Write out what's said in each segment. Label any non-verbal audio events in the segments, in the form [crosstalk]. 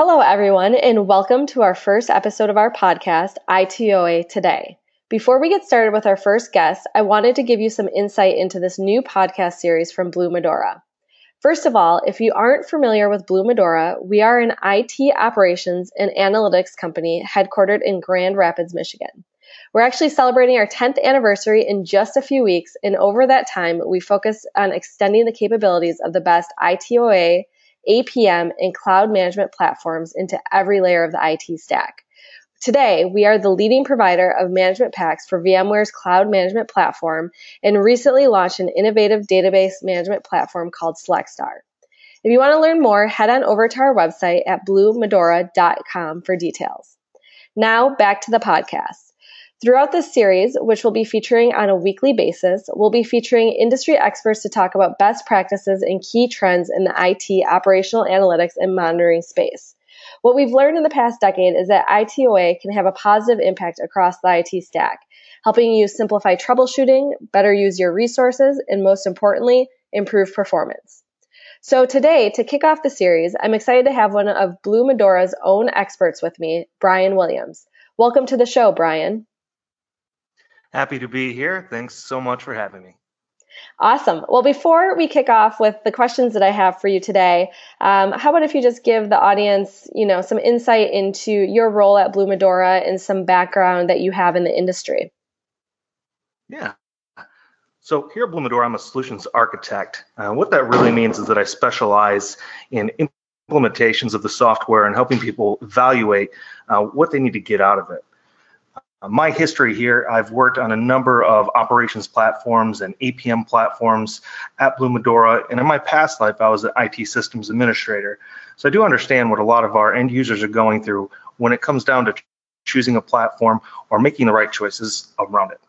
Hello, everyone, and welcome to our first episode of our podcast, ITOA Today. Before we get started with our first guest, I wanted to give you some insight into this new podcast series from Blue Medora. First of all, if you aren't familiar with Blue Medora, we are an IT operations and analytics company headquartered in Grand Rapids, Michigan. We're actually celebrating our 10th anniversary in just a few weeks, and over that time, we focus on extending the capabilities of the best ITOA APM, and cloud management platforms into every layer of the IT stack. Today, we are the leading provider of management packs for VMware's cloud management platform and recently launched an innovative database management platform called SelectStar. If you want to learn more, head on over to our website at bluemedora.com for details. Now, back to the podcast. Throughout this series, which we'll be featuring on a weekly basis, we'll be featuring industry experts to talk about best practices and key trends in the IT operational analytics and monitoring space. What we've learned in the past decade is that ITOA can have a positive impact across the IT stack, helping you simplify troubleshooting, better use your resources, and most importantly, improve performance. So today, to kick off the series, I'm excited to have one of Blue Medora's own experts with me, Brian Williams. Welcome to the show, Brian. Happy to be here. Thanks so much for having me. Awesome. Well, before we kick off with the questions that I have for you today, um, how about if you just give the audience, you know, some insight into your role at Blue Medora and some background that you have in the industry? Yeah. So here at Blue Medora, I'm a solutions architect. Uh, what that really means is that I specialize in implementations of the software and helping people evaluate uh, what they need to get out of it. Uh, my history here, I've worked on a number of operations platforms and APM platforms at Blue Medora, and in my past life, I was an IT systems administrator. So I do understand what a lot of our end users are going through when it comes down to choosing a platform or making the right choices around it.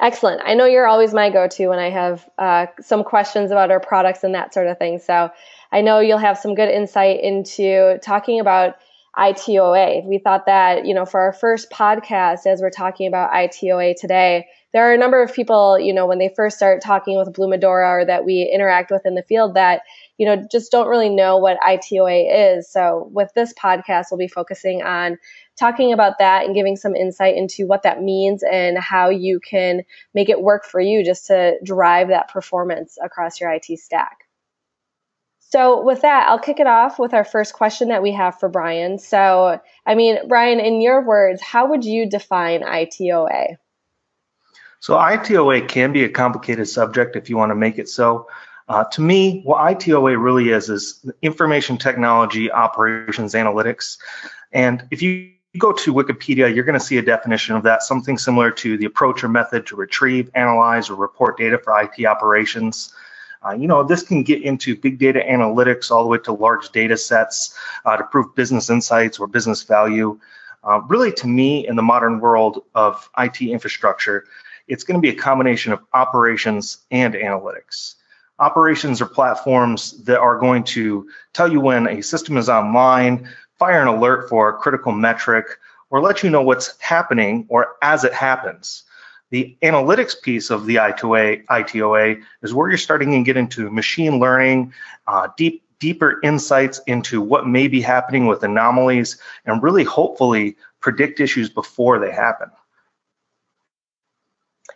Excellent. I know you're always my go-to when I have uh, some questions about our products and that sort of thing. So I know you'll have some good insight into talking about ITOA. We thought that, you know, for our first podcast, as we're talking about ITOA today, there are a number of people, you know, when they first start talking with Blue Medora or that we interact with in the field that, you know, just don't really know what ITOA is. So with this podcast, we'll be focusing on talking about that and giving some insight into what that means and how you can make it work for you just to drive that performance across your IT stack. So, with that, I'll kick it off with our first question that we have for Brian. So, I mean, Brian, in your words, how would you define ITOA? So, ITOA can be a complicated subject if you want to make it so. Uh, to me, what ITOA really is is information technology operations analytics. And if you go to Wikipedia, you're going to see a definition of that, something similar to the approach or method to retrieve, analyze, or report data for IT operations. Uh, you know, this can get into big data analytics all the way to large data sets uh, to prove business insights or business value. Uh, really, to me, in the modern world of IT infrastructure, it's going to be a combination of operations and analytics. Operations are platforms that are going to tell you when a system is online, fire an alert for a critical metric, or let you know what's happening or as it happens. The analytics piece of the I2A, ITOA is where you're starting to get into machine learning, uh, deep deeper insights into what may be happening with anomalies, and really hopefully predict issues before they happen.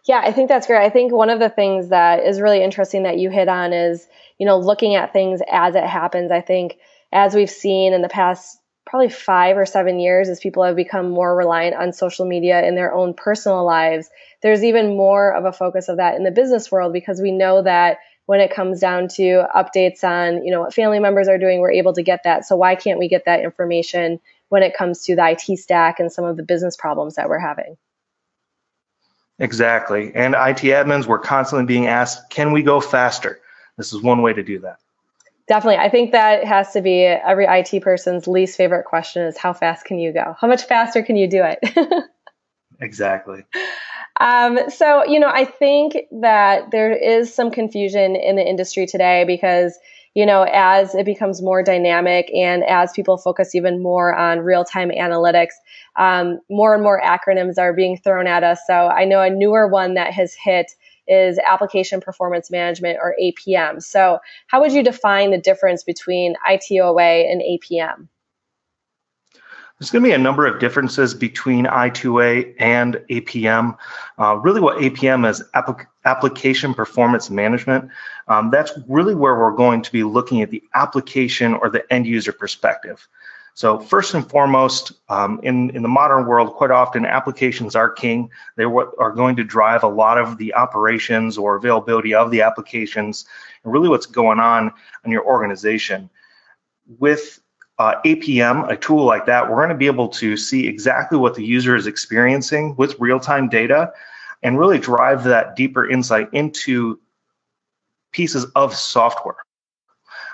Yeah, I think that's great. I think one of the things that is really interesting that you hit on is, you know, looking at things as it happens. I think as we've seen in the past probably five or seven years as people have become more reliant on social media in their own personal lives, there's even more of a focus of that in the business world because we know that when it comes down to updates on, you know, what family members are doing, we're able to get that. So why can't we get that information when it comes to the IT stack and some of the business problems that we're having? Exactly. And IT admins were constantly being asked, can we go faster? This is one way to do that. Definitely. I think that has to be every IT person's least favorite question is how fast can you go? How much faster can you do it? [laughs] exactly. Um, so, you know, I think that there is some confusion in the industry today because, you know, as it becomes more dynamic and as people focus even more on real time analytics, um, more and more acronyms are being thrown at us. So I know a newer one that has hit is application performance management or APM. So, how would you define the difference between ITOA and APM? There's going to be a number of differences between ITOA and APM. Uh, really, what APM is applic- application performance management. Um, that's really where we're going to be looking at the application or the end user perspective. So first and foremost, um, in, in the modern world, quite often applications are king. They are going to drive a lot of the operations or availability of the applications and really what's going on in your organization. With uh, APM, a tool like that, we're going to be able to see exactly what the user is experiencing with real-time data and really drive that deeper insight into pieces of software.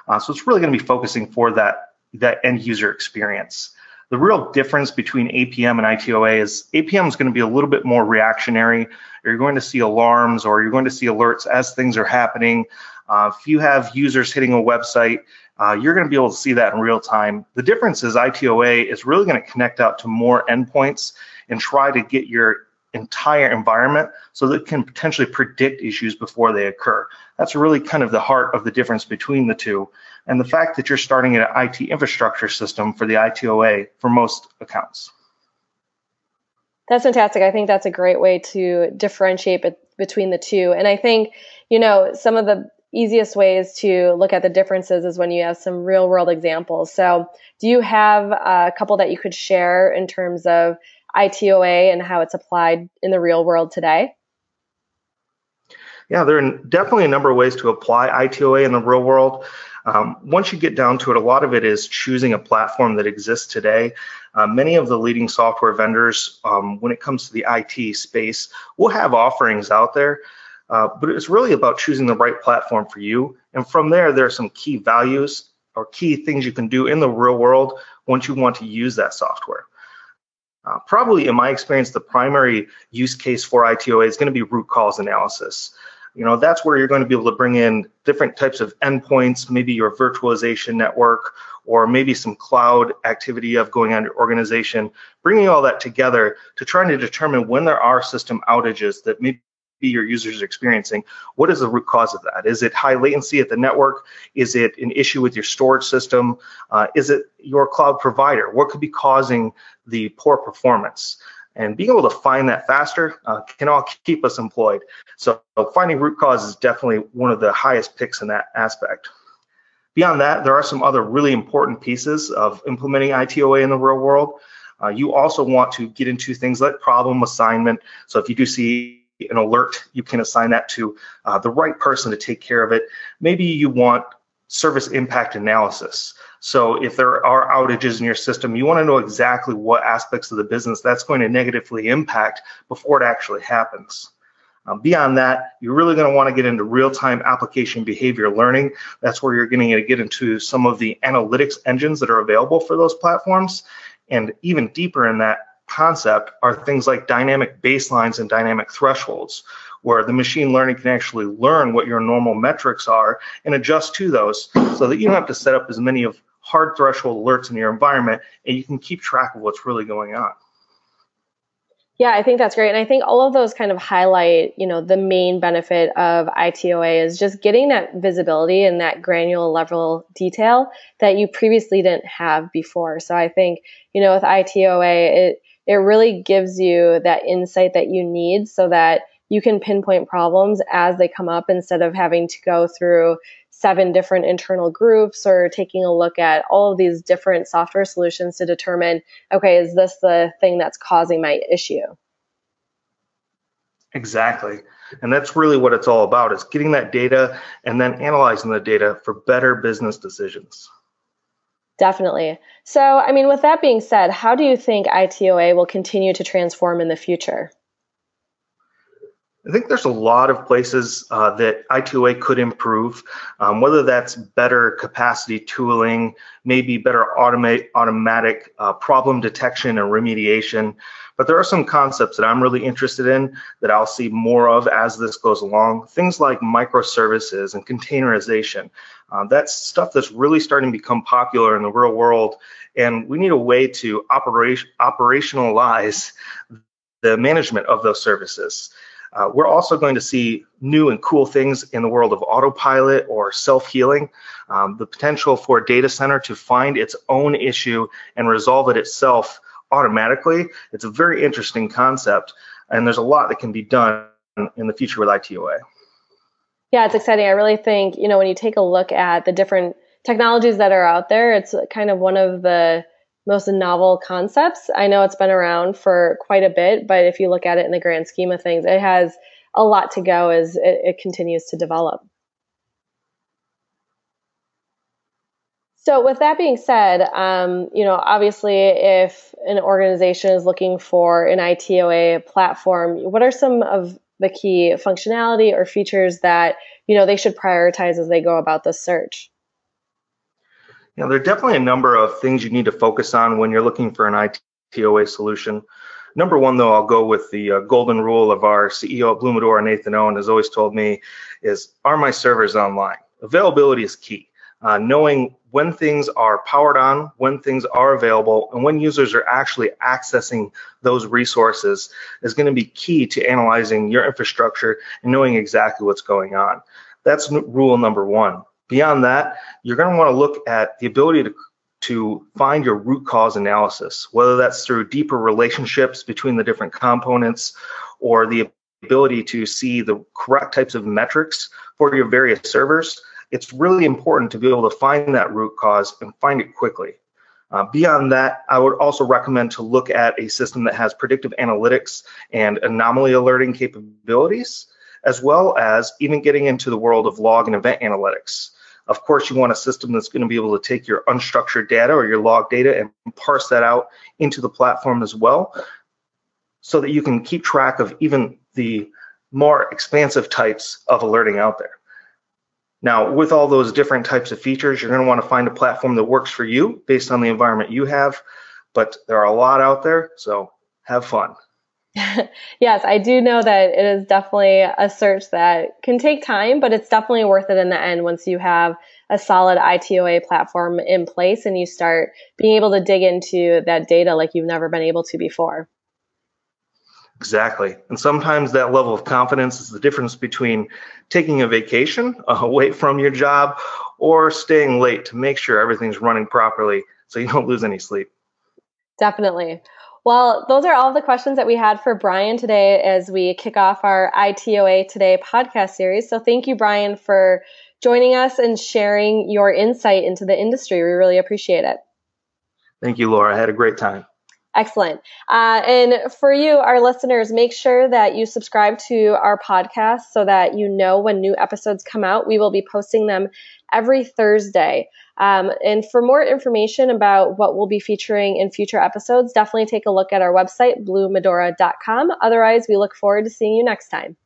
Uh, so it's really going to be focusing for that, that end user experience. The real difference between APM and ITOA is APM is going to be a little bit more reactionary. You're going to see alarms or you're going to see alerts as things are happening. Uh, if you have users hitting a website, uh, you're going to be able to see that in real time. The difference is ITOA is really going to connect out to more endpoints and try to get your entire environment so that it can potentially predict issues before they occur. That's really kind of the heart of the difference between the two. And the fact that you're starting an IT infrastructure system for the ITOA for most accounts. That's fantastic. I think that's a great way to differentiate between the two. And I think, you know, some of the easiest ways to look at the differences is when you have some real world examples. So, do you have a couple that you could share in terms of ITOA and how it's applied in the real world today? Yeah, there are definitely a number of ways to apply ITOA in the real world. Um, once you get down to it, a lot of it is choosing a platform that exists today. Uh, many of the leading software vendors, um, when it comes to the IT space, will have offerings out there uh, but it's really about choosing the right platform for you. And from there, there are some key values or key things you can do in the real world once you want to use that software. Uh, probably in my experience, the primary use case for ITOA is going to be root cause analysis. You know, that's where you're going to be able to bring in different types of endpoints, maybe your virtualization network, or maybe some cloud activity of going on your organization, bringing all that together to trying to determine when there are system outages that maybe your users experiencing. What is the root cause of that? Is it high latency at the network? Is it an issue with your storage system? Uh, is it your cloud provider? What could be causing the poor performance? And being able to find that faster uh, can all keep us employed. So finding root cause is definitely one of the highest picks in that aspect. Beyond that, there are some other really important pieces of implementing ITOA in the real world. Uh, you also want to get into things like problem assignment. So if you do see an alert, you can assign that to uh, the right person to take care of it. Maybe you want service impact analysis. So if there are outages in your system, you want to know exactly what aspects of the business that's going to negatively impact before it actually happens. Um, beyond that, you're really going to want to get into real-time application behavior learning. That's where you're going to get into some of the analytics engines that are available for those platforms. And even deeper in that, concept are things like dynamic baselines and dynamic thresholds, where the machine learning can actually learn what your normal metrics are and adjust to those so that you don't have to set up as many of hard threshold alerts in your environment and you can keep track of what's really going on. Yeah, I think that's great. And I think all of those kind of highlight, you know, the main benefit of ITOA is just getting that visibility and that granular level detail that you previously didn't have before. So I think, you know, with ITOA, it it really gives you that insight that you need so that you can pinpoint problems as they come up instead of having to go through seven different internal groups or taking a look at all of these different software solutions to determine okay is this the thing that's causing my issue? Exactly. And that's really what it's all about is getting that data and then analyzing the data for better business decisions Definitely. So, I mean, with that being said, how do you think ITOA will continue to transform in the future? I think there's a lot of places uh, that ITOA could improve, um, whether that's better capacity tooling, maybe better automate, automatic uh, problem detection and remediation. But there are some concepts that I'm really interested in that I'll see more of as this goes along. Things like microservices and containerization. Uh, that's stuff that's really starting to become popular in the real world. And we need a way to operation, operationalize the management of those services. Uh, we're also going to see new and cool things in the world of autopilot or self-healing. Um, the potential for a data center to find its own issue and resolve it itself automatically. It's a very interesting concept, and there's a lot that can be done in the future with ITOA. Yeah, it's exciting. I really think, you know, when you take a look at the different technologies that are out there, it's kind of one of the most novel concepts. I know it's been around for quite a bit, but if you look at it in the grand scheme of things, it has a lot to go as it, it continues to develop. So, with that being said, um, you know, obviously, if an organization is looking for an ITOA platform, what are some of the key functionality or features that you know they should prioritize as they go about the search? You know, there are definitely a number of things you need to focus on when you're looking for an ITOA solution. Number one, though, I'll go with the uh, golden rule of our CEO at Blue Medora, Nathan Owen, has always told me is, are my servers online? Availability is key. Uh, knowing when things are powered on, when things are available, and when users are actually accessing those resources is going to be key to analyzing your infrastructure and knowing exactly what's going on. That's rule number one. Beyond that, you're going to want to look at the ability to to find your root cause analysis, whether that's through deeper relationships between the different components or the ability to see the correct types of metrics for your various servers it's really important to be able to find that root cause and find it quickly. Uh, beyond that, I would also recommend to look at a system that has predictive analytics and anomaly alerting capabilities, as well as even getting into the world of log and event analytics. Of course, you want a system that's going to be able to take your unstructured data or your log data and parse that out into the platform as well, so that you can keep track of even the more expansive types of alerting out there. Now, with all those different types of features, you're going to want to find a platform that works for you based on the environment you have, but there are a lot out there, so have fun. [laughs] yes, I do know that it is definitely a search that can take time, but it's definitely worth it in the end once you have a solid ITOA platform in place and you start being able to dig into that data like you've never been able to before. Exactly. And sometimes that level of confidence is the difference between taking a vacation [laughs] away from your job or staying late to make sure everything's running properly so you don't lose any sleep. Definitely. Well, those are all the questions that we had for Brian today as we kick off our ITOA Today podcast series. So thank you, Brian, for joining us and sharing your insight into the industry. We really appreciate it. Thank you, Laura. I had a great time. Excellent. Uh, and for you, our listeners, make sure that you subscribe to our podcast so that you know when new episodes come out. We will be posting them every Thursday. Um, and for more information about what we'll be featuring in future episodes, definitely take a look at our website, bluemedora.com. Otherwise, we look forward to seeing you next time.